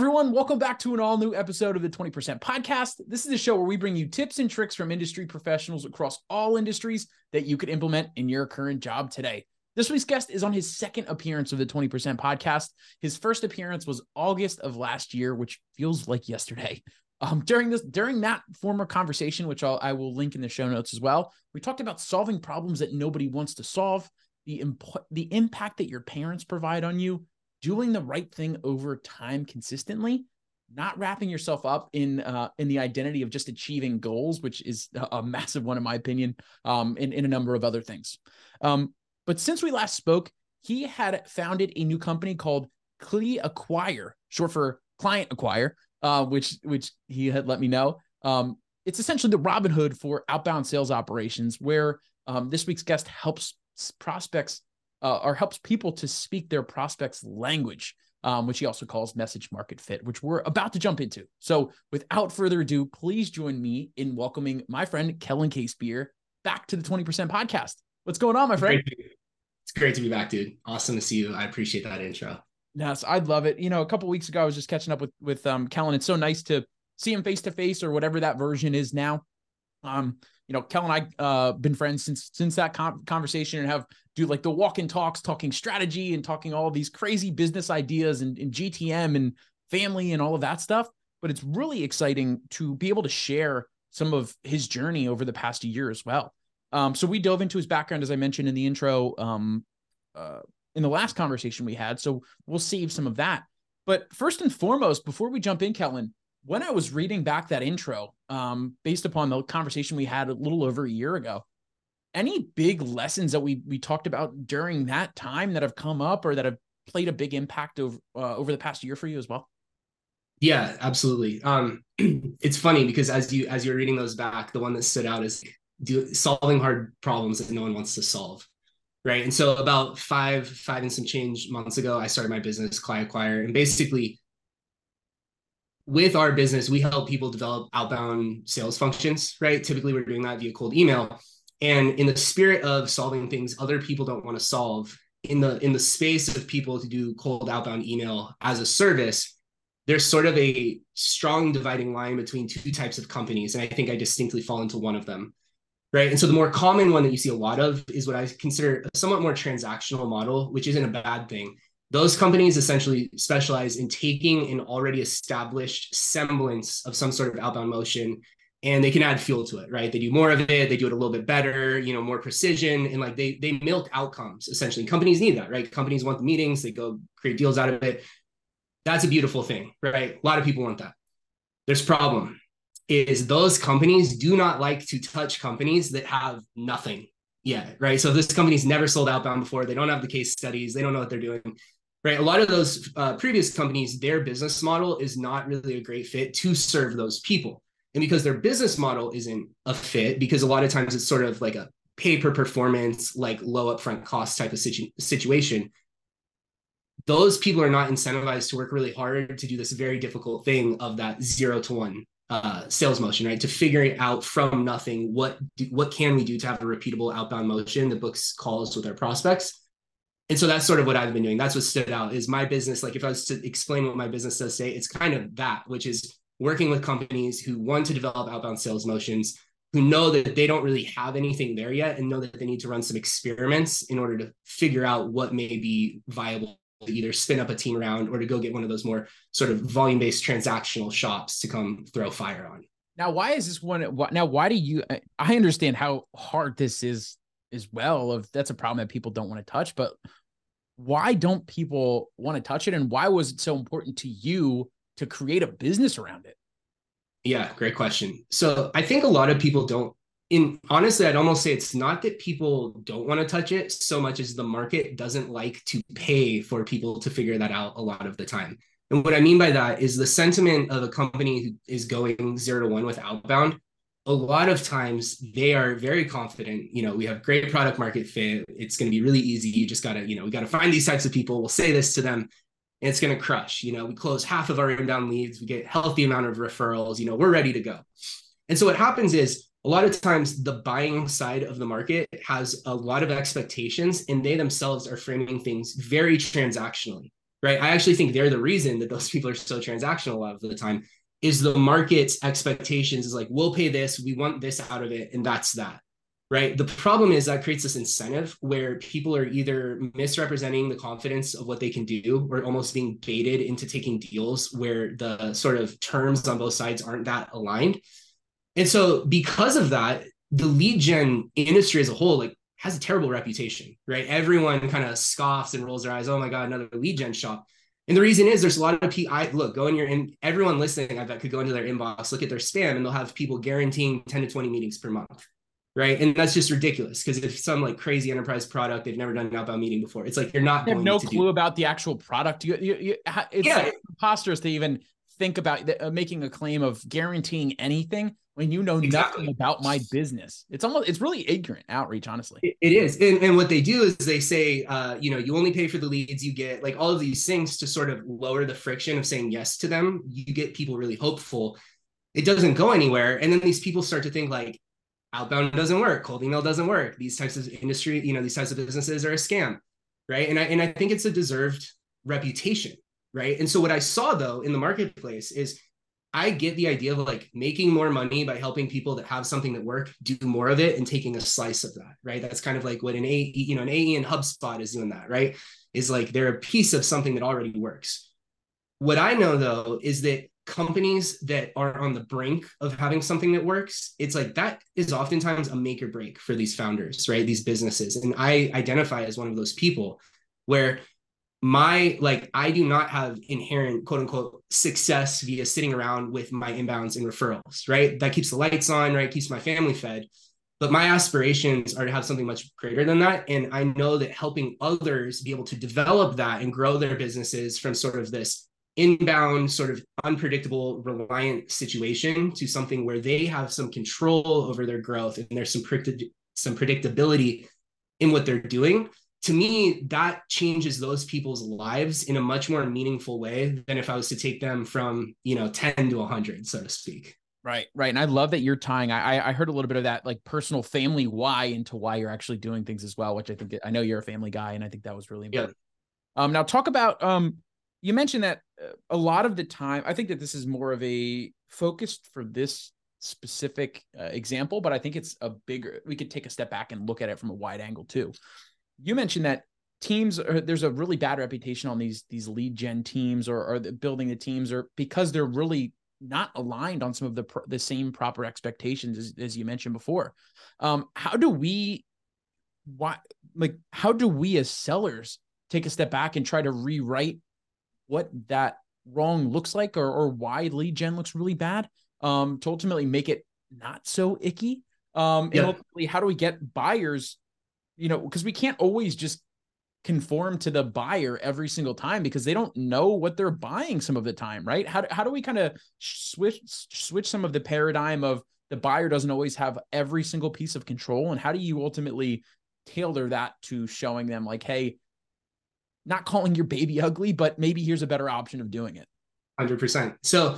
everyone. Welcome back to an all new episode of the 20% podcast. This is the show where we bring you tips and tricks from industry professionals across all industries that you could implement in your current job today. This week's guest is on his second appearance of the 20% podcast. His first appearance was August of last year, which feels like yesterday. Um, during this, during that former conversation, which I'll, I will link in the show notes as well, we talked about solving problems that nobody wants to solve, the imp- the impact that your parents provide on you, doing the right thing over time consistently not wrapping yourself up in uh, in the identity of just achieving goals, which is a massive one in my opinion, um, in, in a number of other things. Um, but since we last spoke, he had founded a new company called CliAcquire, short for Client Acquire, uh, which which he had let me know. Um, it's essentially the Robinhood for outbound sales operations, where um, this week's guest helps prospects uh, or helps people to speak their prospects' language, um, which he also calls message market fit, which we're about to jump into. So, without further ado, please join me in welcoming my friend Kellen Casebeer back to the 20% podcast. What's going on, my friend? It's great to be back, dude. Awesome to see you. I appreciate that intro. Yes, I'd love it. You know, a couple weeks ago, I was just catching up with with um, Kellen. It's so nice to see him face to face or whatever that version is now. Um, you know, Kel and I uh been friends since since that conversation and have do like the walk and talks, talking strategy and talking all these crazy business ideas and, and GTM and family and all of that stuff. But it's really exciting to be able to share some of his journey over the past year as well. Um, so we dove into his background as I mentioned in the intro um, uh, in the last conversation we had. So we'll save some of that. But first and foremost, before we jump in, Kellen, when I was reading back that intro, um, based upon the conversation we had a little over a year ago, any big lessons that we we talked about during that time that have come up or that have played a big impact over uh, over the past year for you as well? Yeah, absolutely. Um, it's funny because as you as you're reading those back, the one that stood out is do, solving hard problems that no one wants to solve, right? And so about five five and some change months ago, I started my business, CliAcquire, and basically with our business, we help people develop outbound sales functions, right? Typically, we're doing that via cold email. And in the spirit of solving things other people don't want to solve, in the in the space of people to do cold outbound email as a service, there's sort of a strong dividing line between two types of companies. And I think I distinctly fall into one of them. Right. And so the more common one that you see a lot of is what I consider a somewhat more transactional model, which isn't a bad thing those companies essentially specialize in taking an already established semblance of some sort of outbound motion and they can add fuel to it right? They do more of it they do it a little bit better you know more precision and like they they milk outcomes essentially. Companies need that right? Companies want the meetings they go create deals out of it. That's a beautiful thing right? A lot of people want that. There's problem is those companies do not like to touch companies that have nothing yet right? So this company's never sold outbound before. They don't have the case studies they don't know what they're doing right? A lot of those uh, previous companies, their business model is not really a great fit to serve those people. And because their business model isn't a fit, because a lot of times it's sort of like a pay per performance, like low upfront cost type of situ- situation, those people are not incentivized to work really hard to do this very difficult thing of that zero to one uh, sales motion, right? To figuring out from nothing what do, what can we do to have a repeatable outbound motion that books calls with our prospects and so that's sort of what I've been doing. That's what stood out is my business. Like if I was to explain what my business does say, it's kind of that, which is working with companies who want to develop outbound sales motions, who know that they don't really have anything there yet and know that they need to run some experiments in order to figure out what may be viable to either spin up a team around or to go get one of those more sort of volume based transactional shops to come throw fire on. Now, why is this one? Now, why do you? I understand how hard this is as well. Of that's a problem that people don't want to touch, but why don't people want to touch it? And why was it so important to you to create a business around it? Yeah great question. So i think a lot of people don't in honestly i'd almost say it's not that people don't want to touch it so much as the market doesn't like to pay for people to figure that out a lot of the time. And what i mean by that is the sentiment of a company who is going zero to one with outbound a lot of times they are very confident you know we have great product market fit. It's going to be really easy. You just got to you know we got to find these types of people. We'll say this to them and it's going to crush. You know we close half of our inbound leads. We get healthy amount of referrals. You know we're ready to go. And so what happens is a lot of times the buying side of the market has a lot of expectations and they themselves are framing things very transactionally right? I actually think they're the reason that those people are so transactional a lot of the time is the market's expectations is like, we'll pay this, we want this out of it, and that's that. Right. The problem is that creates this incentive where people are either misrepresenting the confidence of what they can do or almost being baited into taking deals where the sort of terms on both sides aren't that aligned. And so, because of that, the lead gen industry as a whole, like has a terrible reputation, right? Everyone kind of scoffs and rolls their eyes. Oh my God, another lead gen shop. And the reason is there's a lot of people. I look, go in your in everyone listening, I bet could go into their inbox, look at their spam, and they'll have people guaranteeing 10 to 20 meetings per month. Right. And that's just ridiculous because if some like crazy enterprise product, they've never done an outbound meeting before. It's like you're not you have no clue about the actual product. You, you, you it's yeah. like preposterous to even think about uh, making a claim of guaranteeing anything when you know exactly. nothing about my business. It's almost it's really ignorant outreach, honestly. it, it is, and, and what they do is they say, uh, you know, you only pay for the leads you get, like all of these things to sort of lower the friction of saying yes to them. You get people really hopeful. It doesn't go anywhere, and then these people start to think like, outbound doesn't work, cold email doesn't work. These types of industry, you know, these types of businesses are a scam, right? And I and I think it's a deserved reputation, right? And so what I saw though in the marketplace is I get the idea of like making more money by helping people that have something that work do more of it and taking a slice of that, right? That's kind of like what an A, you know, an AE and HubSpot is doing that, right? Is like they're a piece of something that already works. What I know though is that companies that are on the brink of having something that works, it's like that is oftentimes a make or break for these founders, right? These businesses. And I identify as one of those people where my like i do not have inherent quote unquote success via sitting around with my inbounds and referrals right? That keeps the lights on right? Keeps my family fed. But my aspirations are to have something much greater than that. And i know that helping others be able to develop that and grow their businesses from sort of this inbound sort of unpredictable reliant situation to something where they have some control over their growth and there's some predict- some predictability in what they're doing to me that changes those people's lives in a much more meaningful way than if i was to take them from you know 10 to 100 so to speak. Right right and i love that you're tying i i heard a little bit of that like personal family why into why you're actually doing things as well which i think i know you're a family guy and i think that was really important. Yeah. um now talk about um you mentioned that uh, a lot of the time i think that this is more of a focused for this specific uh, example but i think it's a bigger we could take a step back and look at it from a wide angle too you mentioned that teams are, there's a really bad reputation on these these lead gen teams or, or the building the teams or because they're really not aligned on some of the the same proper expectations as, as you mentioned before um how do we why like how do we as sellers take a step back and try to rewrite what that wrong looks like or, or why lead gen looks really bad um to ultimately make it not so icky um yeah. and ultimately how do we get buyers you know, because we can't always just conform to the buyer every single time because they don't know what they're buying some of the time, right? How, how do we kind of switch switch some of the paradigm of the buyer doesn't always have every single piece of control? And how do you ultimately tailor that to showing them like hey not calling your baby ugly but maybe here's a better option of doing it 100% so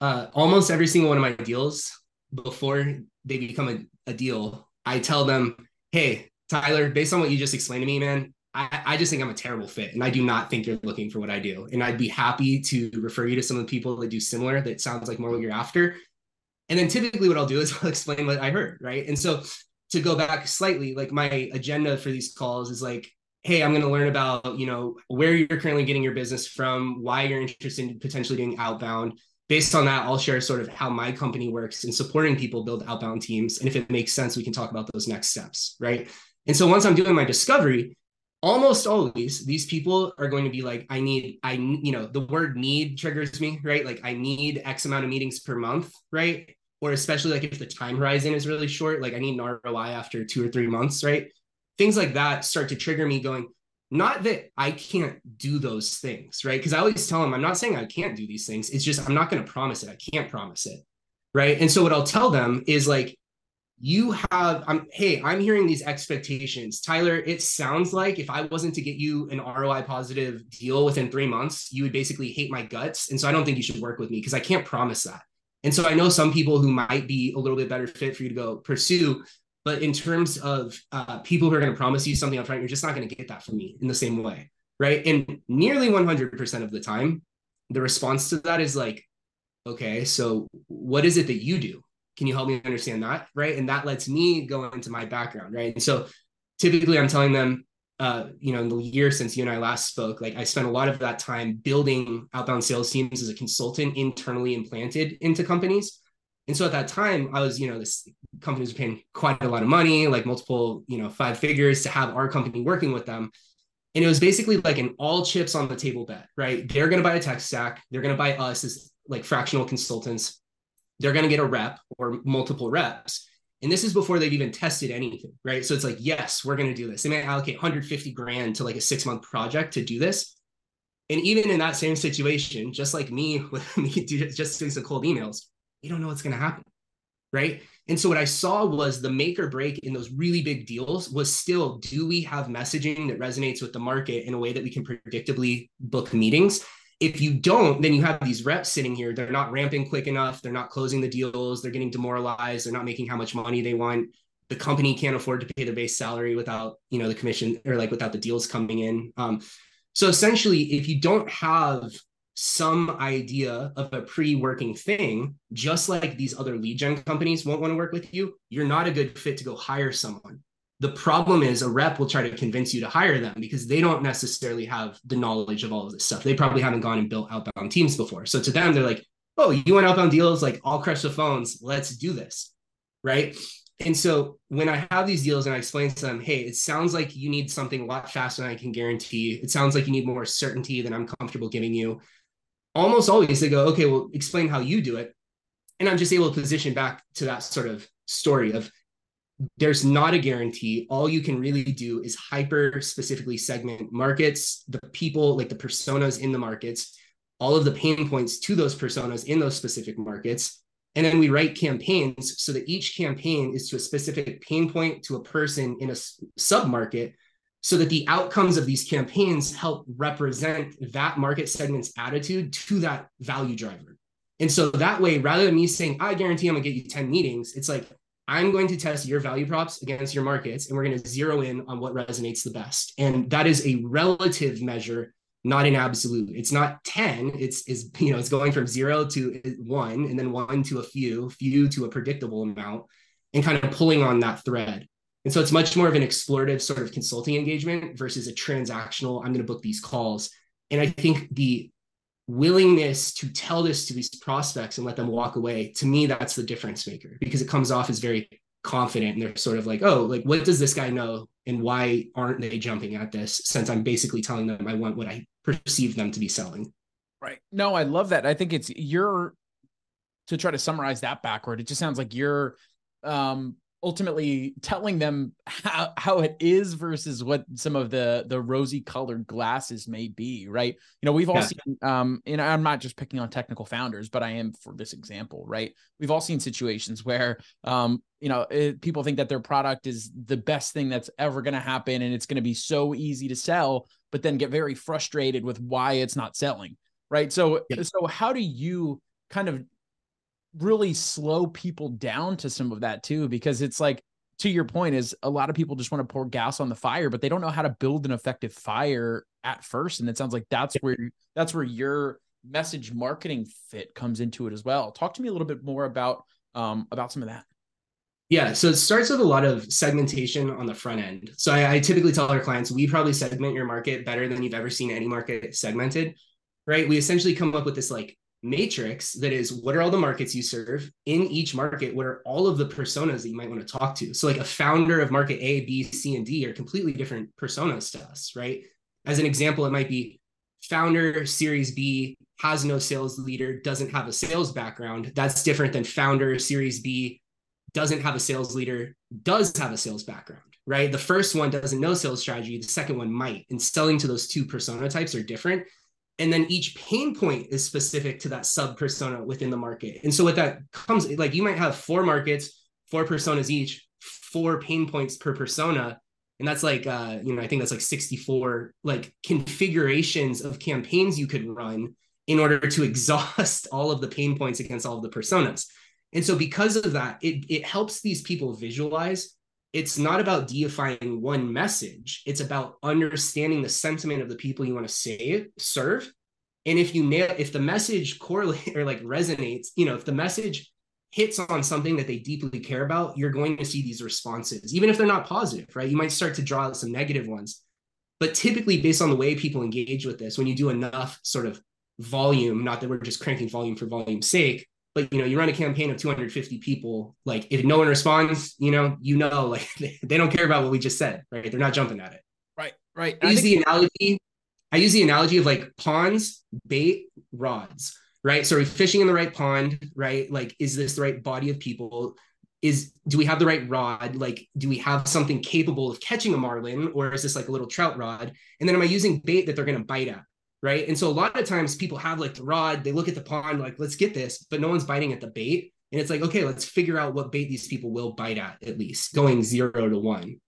uh, almost every single one of my deals before they become a, a deal i tell them hey Tyler, based on what you just explained to me, man, I, I, just think I'm a terrible fit. And I do not think you're looking for what I do. And I'd be happy to refer you to some of the people that do similar that sounds like more what you're after. And then typically what I'll do is I'll explain what I heard. Right. And so to go back slightly, like my agenda for these calls is like, hey, I'm going to learn about, you know, where you're currently getting your business from, why you're interested in potentially doing outbound. Based on that, I'll share sort of how my company works in supporting people build outbound teams. And if it makes sense, we can talk about those next steps. Right. And so once I'm doing my discovery, almost always these people are going to be like, I need, I, you know, the word need triggers me, right? Like I need X amount of meetings per month, right? Or especially like if the time horizon is really short, like I need an ROI after two or three months, right? Things like that start to trigger me going, not that I can't do those things, right? Because I always tell them, I'm not saying I can't do these things. It's just, I'm not going to promise it. I can't promise it. Right. And so what I'll tell them is like, you have i'm hey i'm hearing these expectations tyler it sounds like if i wasn't to get you an roi positive deal within three months you would basically hate my guts and so i don't think you should work with me because i can't promise that and so i know some people who might be a little bit better fit for you to go pursue but in terms of uh, people who are going to promise you something up front you're just not going to get that from me in the same way right? And nearly 100% of the time, the response to that is like, okay, so what is it that you do? Can you help me understand that? Right. And that lets me go into my background. Right. And so typically I'm telling them, uh, you know, in the year since you and I last spoke, like I spent a lot of that time building outbound sales teams as a consultant internally implanted into companies. And so at that time, I was, you know, this companies was paying quite a lot of money, like multiple, you know, five figures to have our company working with them. And it was basically like an all chips on the table bet, right? They're going to buy a tech stack. They're going to buy us as like fractional consultants. They're going to get a rep or multiple reps. And this is before they've even tested anything, right? So it's like, yes, we're going to do this. They may allocate 150 grand to like a six month project to do this. And even in that same situation, just like me with me just doing some cold emails, you don't know what's going to happen, right? And so what I saw was the make or break in those really big deals was still do we have messaging that resonates with the market in a way that we can predictably book meetings? If you don't, then you have these reps sitting here. They're not ramping quick enough. They're not closing the deals. They're getting demoralized. They're not making how much money they want. The company can't afford to pay their base salary without, you know, the commission or like without the deals coming in. Um, so essentially, if you don't have some idea of a pre-working thing, just like these other lead gen companies won't want to work with you, you're not a good fit to go hire someone. The problem is a rep will try to convince you to hire them because they don't necessarily have the knowledge of all of this stuff. They probably haven't gone and built outbound teams before. So to them, they're like, oh, you want outbound deals? Like, I'll crush the phones. Let's do this. Right. And so when I have these deals and I explain to them, hey, it sounds like you need something a lot faster than I can guarantee. It sounds like you need more certainty than I'm comfortable giving you almost always they go, okay, well, explain how you do it. And I'm just able to position back to that sort of story of there's not a guarantee. All you can really do is hyper specifically segment markets, the people, like the personas in the markets, all of the pain points to those personas in those specific markets. And then we write campaigns so that each campaign is to a specific pain point to a person in a sub market so that the outcomes of these campaigns help represent that market segment's attitude to that value driver. And so that way, rather than me saying, I guarantee I'm gonna get you 10 meetings, it's like, I'm going to test your value props against your markets, and we're going to zero in on what resonates the best. And that is a relative measure, not an absolute. It's not 10. It's is you know, it's going from zero to one, and then one to a few, few to a predictable amount, and kind of pulling on that thread. And so it's much more of an explorative sort of consulting engagement versus a transactional, I'm going to book these calls. And I think the willingness to tell this to these prospects and let them walk away, to me, that's the difference maker because it comes off as very confident and they're sort of like, oh, like, what does this guy know? And why aren't they jumping at this since I'm basically telling them I want what I perceive them to be selling? Right. No, I love that. I think it's you're to try to summarize that backward. It just sounds like you're um ultimately telling them how, how it is versus what some of the the rosy colored glasses may be right you know we've all yeah. seen um and i'm not just picking on technical founders but i am for this example right we've all seen situations where um you know it, people think that their product is the best thing that's ever going to happen and it's going to be so easy to sell but then get very frustrated with why it's not selling right so yeah. so how do you kind of really slow people down to some of that too because it's like to your point is a lot of people just want to pour gas on the fire but they don't know how to build an effective fire at first. And it sounds like that's where that's where your message marketing fit comes into it as well. Talk to me a little bit more about um about some of that. Yeah so it starts with a lot of segmentation on the front end. So I, I typically tell our clients we probably segment your market better than you've ever seen any market segmented right? We essentially come up with this like matrix that is what are all the markets you serve? In each market what are all of the personas that you might want to talk to? So like a founder of market a b c and d are completely different personas to us right? As an example it might be founder series b has no sales leader doesn't have a sales background. That's different than founder series b doesn't have a sales leader does have a sales background right? The first one doesn't know sales strategy the second one might and selling to those two persona types are different and then each pain point is specific to that sub persona within the market. And so what that comes like you might have four markets four personas each four pain points per persona. And that's like uh you know i think that's like 64 like configurations of campaigns you could run in order to exhaust all of the pain points against all of the personas. And so because of that it it helps these people visualize it's not about deifying one message. It's about understanding the sentiment of the people you want to say serve. And if you nail, if the message correlate or like resonates, you know, if the message hits on something that they deeply care about, you're going to see these responses, even if they're not positive, right? You might start to draw some negative ones. But typically, based on the way people engage with this, when you do enough sort of volume, not that we're just cranking volume for volume's sake, but you know, you run a campaign of 250 people, like if no one responds, you know, you know, like they don't care about what we just said, right? They're not jumping at it. Right, right. I use the analogy. I use the analogy of like ponds, bait, rods, right? So are we fishing in the right pond, right? Like, is this the right body of people? Is do we have the right rod? Like, do we have something capable of catching a marlin, or is this like a little trout rod? And then am I using bait that they're going to bite at? Right? And so a lot of times people have like the rod, they look at the pond, like, let's get this, but no one's biting at the bait. And it's like, okay, let's figure out what bait these people will bite at, at least going zero to one.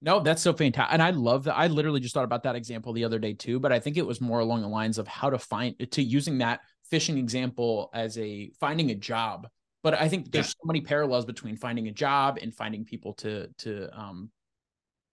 No, that's so fantastic. And I love that. I literally just thought about that example the other day too, but I think it was more along the lines of how to find to using that fishing example as a finding a job. But I think there's yeah. so many parallels between finding a job and finding people to to um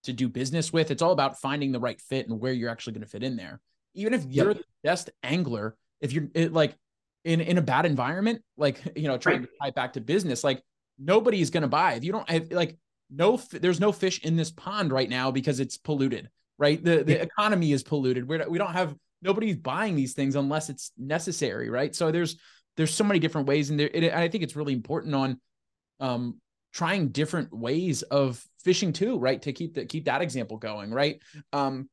to do business with. It's all about finding the right fit and where you're actually going to fit in there even if you're yep. the best angler, if you're it, like in in a bad environment, like you know, trying right. to tie back to business, like nobody's gonna buy if you don't have like no there's no fish in this pond right now because it's polluted right the the yeah. economy is polluted we're, we don't have nobody's buying these things unless it's necessary right so there's there's so many different ways and there it, i think it's really important on um trying different ways of fishing too right to keep that keep that example going right um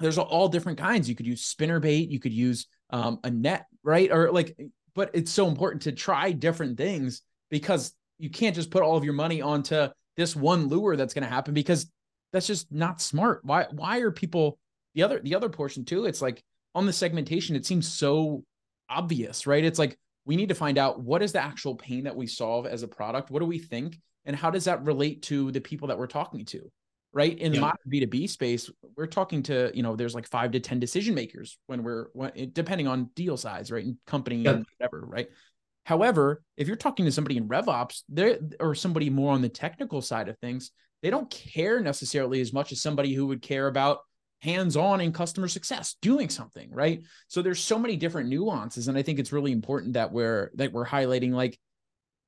there's all different kinds. You could use spinner bait, you could use um, a net, right? Or like, but it's so important to try different things because you can't just put all of your money onto this one lure that's going to happen because that's just not smart. Why? Why are people the other the other portion too? It's like on the segmentation, it seems so obvious, right? It's like we need to find out what is the actual pain that we solve as a product. What do we think, and how does that relate to the people that we're talking to? Right in yeah. the b2b space we're talking to you know there's like five to ten decision makers when we're when, eh, depending on deal size right and company yeah. and whatever right however if you're talking to somebody in revops there or somebody more on the technical side of things they don't care necessarily as much as somebody who would care about hands-on in customer success doing something right so there's so many different nuances and i think it's really important that we're that we're highlighting like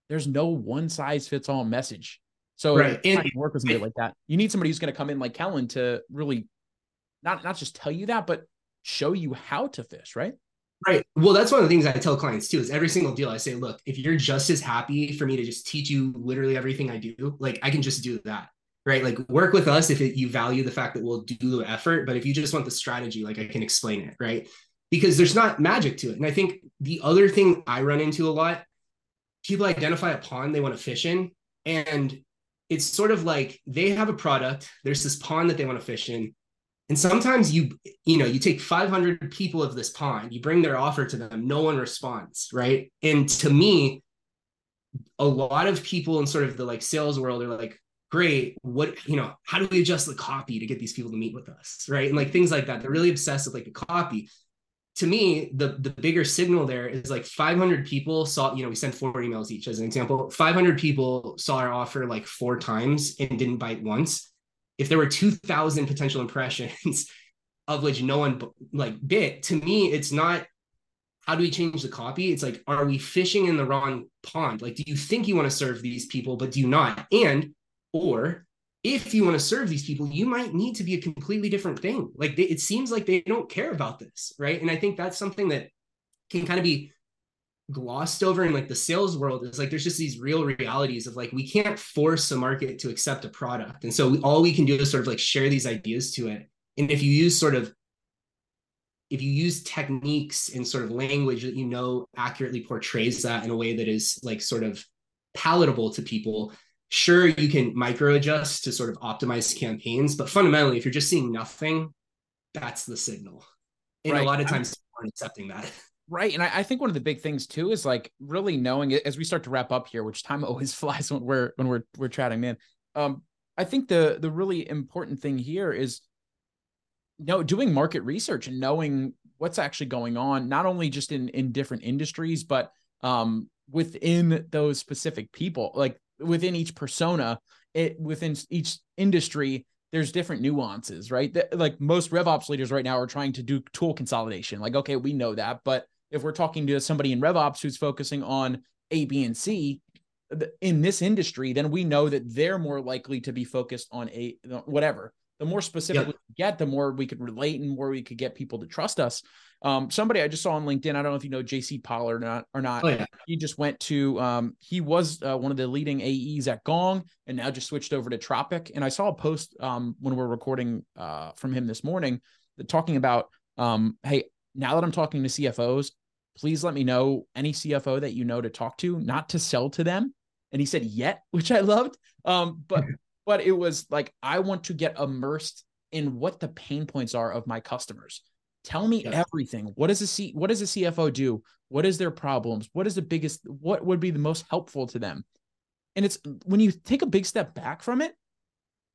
there's no one size fits all message so right. and, work with somebody like that. You need somebody who's going to come in like Kellen to really not not just tell you that, but show you how to fish, right? Right. Well, that's one of the things I tell clients too. Is every single deal I say, look, if you're just as happy for me to just teach you literally everything I do, like I can just do that. Right. Like work with us if it, you value the fact that we'll do the effort. But if you just want the strategy, like I can explain it. Right. Because there's not magic to it. And I think the other thing I run into a lot, people identify a pond they want to fish in, and it's sort of like they have a product there's this pond that they want to fish in and sometimes you you know you take 500 people of this pond you bring their offer to them no one responds right? And to me a lot of people in sort of the like sales world are like great what you know how do we adjust the copy to get these people to meet with us? Right? And like things like that they're really obsessed with like the copy to me, the the bigger signal there is like 500 people saw, you know, we sent four emails each as an example. 500 people saw our offer like four times and didn't bite once. If there were 2,000 potential impressions, of which no one like bit, to me, it's not how do we change the copy? It's like, are we fishing in the wrong pond? Like, do you think you want to serve these people, but do you not? And or if you want to serve these people, you might need to be a completely different thing. Like they, it seems like they don't care about this, right? And I think that's something that can kind of be glossed over in like the sales world is like there's just these real realities of like we can't force a market to accept a product and so we, all we can do is sort of like share these ideas to it and if you use sort of if you use techniques and sort of language that you know accurately portrays that in a way that is like sort of palatable to people sure you can micro adjust to sort of optimize campaigns but fundamentally if you're just seeing nothing that's the signal and right. a lot of times aren't accepting that right and I, I, think one of the big things too is like really knowing as we start to wrap up here which time always flies when we're when we're we're chatting man um i think the the really important thing here is you know doing market research and knowing what's actually going on not only just in in different industries but um within those specific people like within each persona it within each industry, there's different nuances, right? That, like most RevOps leaders right now are trying to do tool consolidation. Like, okay, we know that, but if we're talking to somebody in RevOps who's focusing on A, B, and C in this industry, then we know that they're more likely to be focused on a whatever. The more specific yep. we get, the more we could relate and more we could get people to trust us. Um, somebody I just saw on LinkedIn, I don't know if you know JC Pollard or not, or not. Oh, yeah. He just went to, um, he was uh, one of the leading AEs at Gong and now just switched over to Tropic. And I saw a post um, when we are recording uh, from him this morning talking about, um, hey, now that I'm talking to CFOs, please let me know any CFO that you know to talk to, not to sell to them. And he said, yet, which I loved. Um, but but it was like I want to get immersed in what the pain points are of my customers. Tell me yes. everything. What does a C what does a CFO do? What is their problems? What is the biggest what would be the most helpful to them? And it's when you take a big step back from it,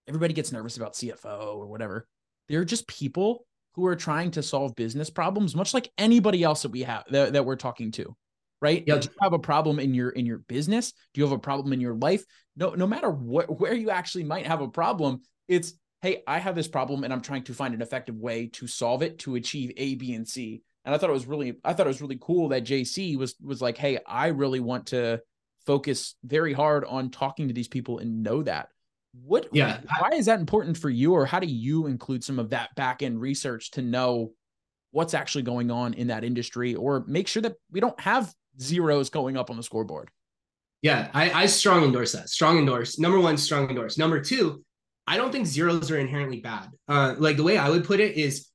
everybody gets nervous about CFO or whatever. They're just people who are trying to solve business problems, much like anybody else that we have that, that we're talking to right? Yep. Do you have a problem in your in your business? Do you have a problem in your life? No, no matter what where you actually might have a problem, it's hey, I have this problem and I'm trying to find an effective way to solve it to achieve A, B, and C. And I thought it was really I thought it was really cool that JC was was like, hey, I really want to focus very hard on talking to these people and know that. What yeah, why is that important for you, or how do you include some of that back end research to know what's actually going on in that industry or make sure that we don't have zeros going up on the scoreboard. Yeah, I, I strong endorse that. Strong endorse. Number one, strong endorse. Number two, I don't think zeros are inherently bad. Uh, like the way I would put it is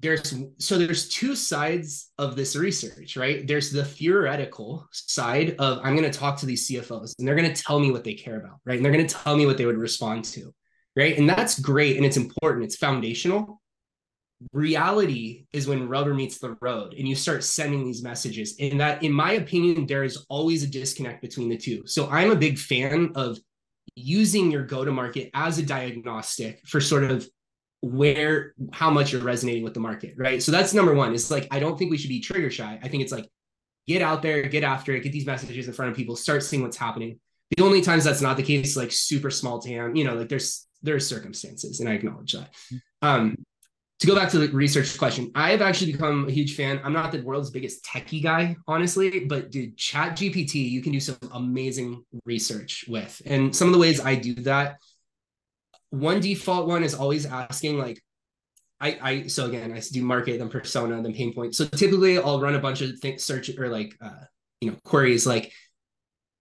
there's so there's two sides of this research, right? There's the theoretical side of I'm going to talk to these CFOs and they're going to tell me what they care about, right? And they're going to tell me what they would respond to, right? And that's great and it's important, it's foundational reality is when rubber meets the road and you start sending these messages. And that in my opinion there is always a disconnect between the two. So i'm a big fan of using your go to market as a diagnostic for sort of where how much you're resonating with the market right? So that's number one. It's like i don't think we should be trigger shy. I think it's like get out there get after it get these messages in front of people start seeing what's happening. The only times that's not the case like super small tam you know like there's there's circumstances and i acknowledge that. Um to go back to the research question, I have actually become a huge fan. I'm not the world's biggest techie guy, honestly, but dude, Chat GPT, you can do some amazing research with. And some of the ways I do that, one default one is always asking like, I, I so again I do market then persona then pain point. So typically I'll run a bunch of things search or like uh, you know queries like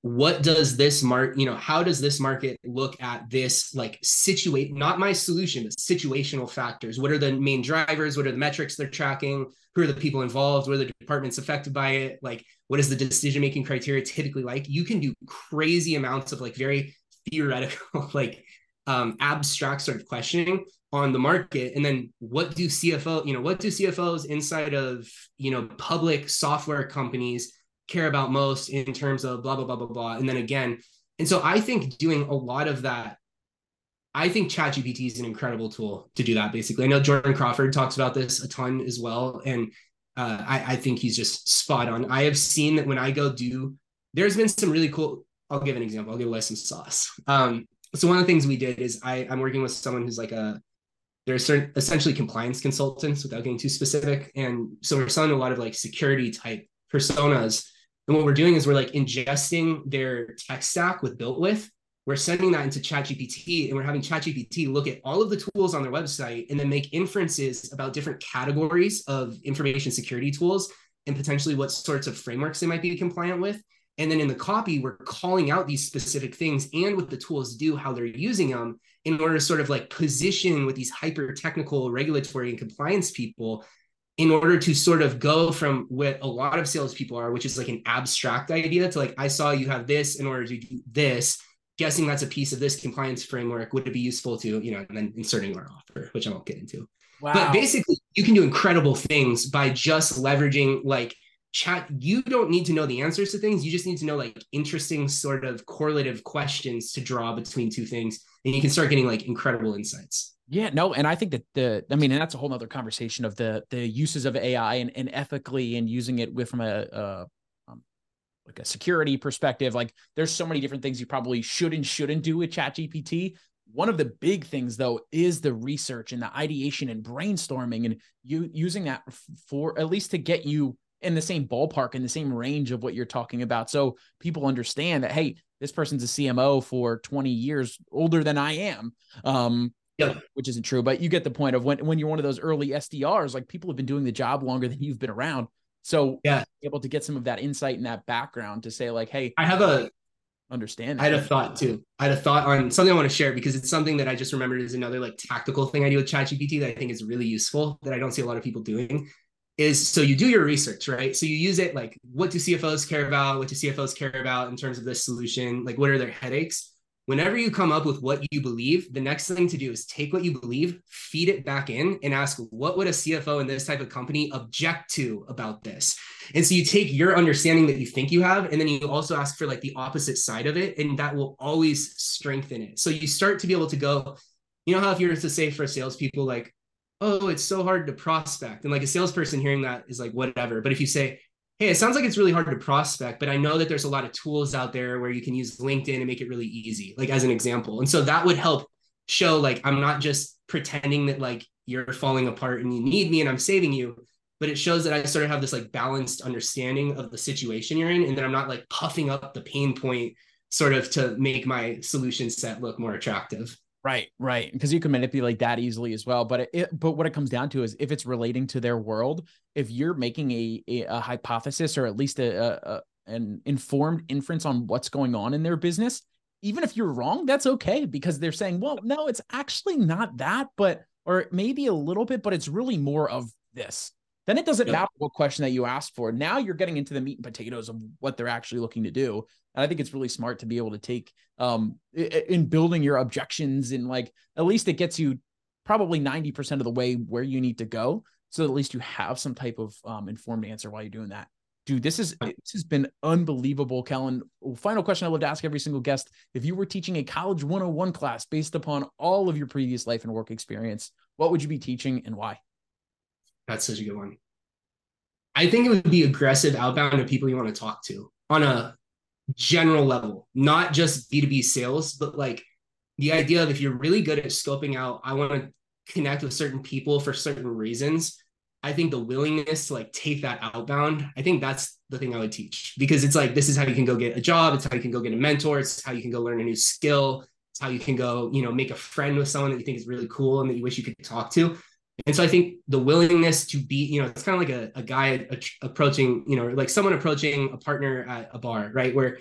what does this mark you know how does this market look at this like situate not my solution but situational factors. What are the main drivers? What are the metrics they're tracking? Who are the people involved? What are the departments affected by it? Like what is the decision making criteria typically like? You can do crazy amounts of like very theoretical like um, abstract sort of questioning on the market. And then what do cfo you know what do cfos inside of you know public software companies care about most in terms of blah blah blah blah blah. And then again and so i think doing a lot of that i think chatgpt is an incredible tool to do that basically. I know jordan crawford talks about this a ton as well and uh, I, I think he's just spot on. I have seen that when i go do there's been some really cool i'll give an example. I'll give away some sauce. Um, so one of the things we did is I, i'm working with someone who's like a they're certain, essentially compliance consultants without getting too specific. And so we're selling a lot of like security type personas and what we're doing is we're like ingesting their tech stack with BuiltWith. We're sending that into ChatGPT and we're having ChatGPT look at all of the tools on their website and then make inferences about different categories of information security tools and potentially what sorts of frameworks they might be compliant with. And then in the copy, we're calling out these specific things and what the tools do, how they're using them in order to sort of like position with these hyper technical regulatory and compliance people in order to sort of go from what a lot of salespeople are, which is like an abstract idea, to like, I saw you have this in order to do this, guessing that's a piece of this compliance framework. Would it be useful to, you know, and then inserting our offer, which I won't get into. Wow. But basically, you can do incredible things by just leveraging like chat. You don't need to know the answers to things. You just need to know like interesting sort of correlative questions to draw between two things. And you can start getting like incredible insights. Yeah, no, and I think that the, I mean, and that's a whole nother conversation of the the uses of AI and, and ethically and using it with from a, um, like a security perspective. Like there's so many different things you probably should and shouldn't do with ChatGPT. One of the big things though is the research and the ideation and brainstorming and you using that for at least to get you in the same ballpark in the same range of what you're talking about. So people understand that hey this person's a cmo for 20 years older than i am um yeah. which isn't true but you get the point of when when you're one of those early sdrs like people have been doing the job longer than you've been around. So yeah. able to get some of that insight and that background to say like hey i have a understand i had a thought too. I had a thought on something i want to share because it's something that i just remembered is another like tactical thing i do with chat gpt that i think is really useful that i don't see a lot of people doing is so you do your research, right? So you use it like what do CFOs care about? What do CFOs care about in terms of this solution? Like what are their headaches? Whenever you come up with what you believe, the next thing to do is take what you believe, feed it back in, and ask what would a CFO in this type of company object to about this? And so you take your understanding that you think you have, and then you also ask for like the opposite side of it, and that will always strengthen it. So you start to be able to go, you know how if you were to say for salespeople, like, oh, it's so hard to prospect. And like a salesperson hearing that is like, whatever. But if you say, hey, it sounds like it's really hard to prospect, but I know that there's a lot of tools out there where you can use LinkedIn and make it really easy, like as an example. And so that would help show like I'm not just pretending that like you're falling apart and you need me and I'm saving you, but it shows that I sort of have this like balanced understanding of the situation you're in and that I'm not like puffing up the pain point sort of to make my solution set look more attractive. Right, right. Because you can manipulate that easily as well. But it, but what it comes down to is if it's relating to their world, if you're making a a, a hypothesis or at least a, a, an informed inference on what's going on in their business, even if you're wrong, that's okay because they're saying, well, no, it's actually not that, but or maybe a little bit, but it's really more of this. Then it doesn't matter what question that you asked for. Now you're getting into the meat and potatoes of what they're actually looking to do. And I think it's really smart to be able to take um in building your objections and like at least it gets you probably 90% of the way where you need to go. So at least you have some type of um, informed answer while you're doing that. Dude, this is this has been unbelievable, Kellen. Final question I love to ask every single guest. If you were teaching a college 101 class based upon all of your previous life and work experience, what would you be teaching and why? That's such a good one. I think it would be aggressive outbound to people you want to talk to on a general level, not just B2B sales, but like the idea of if you're really good at scoping out, I want to connect with certain people for certain reasons. I think the willingness to like take that outbound, I think that's the thing I would teach because it's like this is how you can go get a job, it's how you can go get a mentor, it's how you can go learn a new skill, it's how you can go, you know, make a friend with someone that you think is really cool and that you wish you could talk to. And so I think the willingness to be, you know, it's kind of like a, a guy approaching, you know, like someone approaching a partner at a bar, right? Where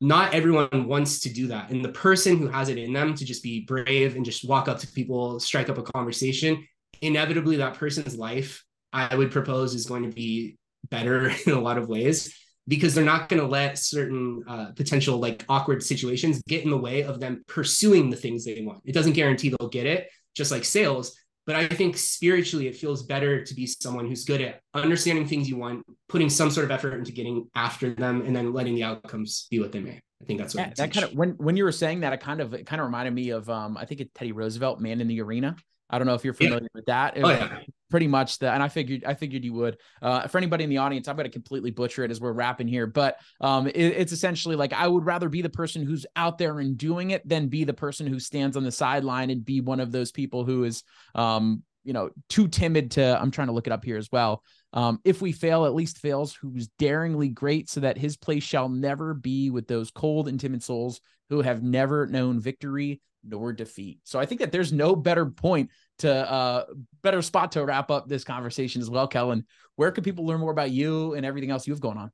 not everyone wants to do that. And the person who has it in them to just be brave and just walk up to people, strike up a conversation, inevitably that person's life, I would propose, is going to be better in a lot of ways because they're not going to let certain uh, potential like awkward situations get in the way of them pursuing the things they want. It doesn't guarantee they'll get it, just like sales but I think spiritually it feels better to be someone who's good at understanding things you want, putting some sort of effort into getting after them, and then letting the outcomes be what they may. I think that's what that kind of when when you were saying that, it kind of it kind of reminded me of um I think it's Teddy Roosevelt, Man in the Arena. I don't know if you're familiar yeah. with that. It, oh, yeah. Pretty much the, and I figured, I figured you would. Uh, for anybody in the audience, I'm going to completely butcher it as we're wrapping here, but um, it, it's essentially like I would rather be the person who's out there and doing it than be the person who stands on the sideline and be one of those people who is, um, you know, too timid to. I'm trying to look it up here as well. Um, if we fail, at least fails who's daringly great, so that his place shall never be with those cold and timid souls who have never known victory nor defeat. So I think that there's no better point to uh better spot to wrap up this conversation as well, Kellen. Where can people learn more about you and everything else you've going on?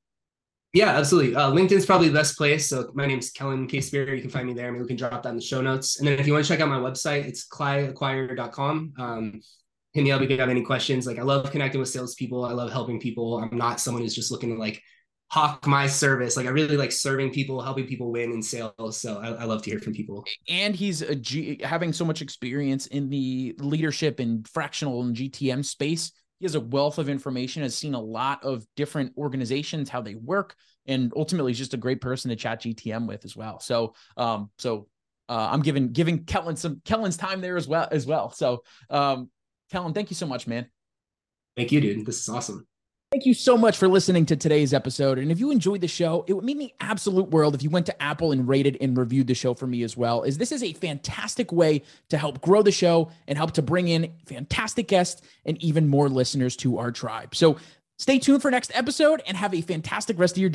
Yeah, absolutely. Uh, LinkedIn's probably the best place. So my name's Kellen Casebeer. You can find me there. Maybe we can drop that in the show notes. And then if you want to check out my website, it's cliacquire.com. Um, hit me up if you have any questions. Like I love connecting with salespeopeople. I love helping people. I'm not someone who's just looking to like hawk my service. Like I really like serving people, helping people win in sales. So I, I love to hear from people. And he's a G, having so much experience in the leadership and fractional and GTM space. He has a wealth of information, has seen a lot of different organizations, how they work, and ultimately he's just a great person to chat GTM with as well. So, um, so uh, I'm giving giving Kellen some Kellen's time there as well as well. So, um, Kellen, thank you so much, man. Thank you, dude. This is awesome. Thank you so much for listening to today's episode. And if you enjoyed the show, it would mean the absolute world if you went to Apple and rated and reviewed the show for me as well, as this is a fantastic way to help grow the show and help to bring in fantastic guests and even more listeners to our tribe. So stay tuned for next episode and have a fantastic rest of your day.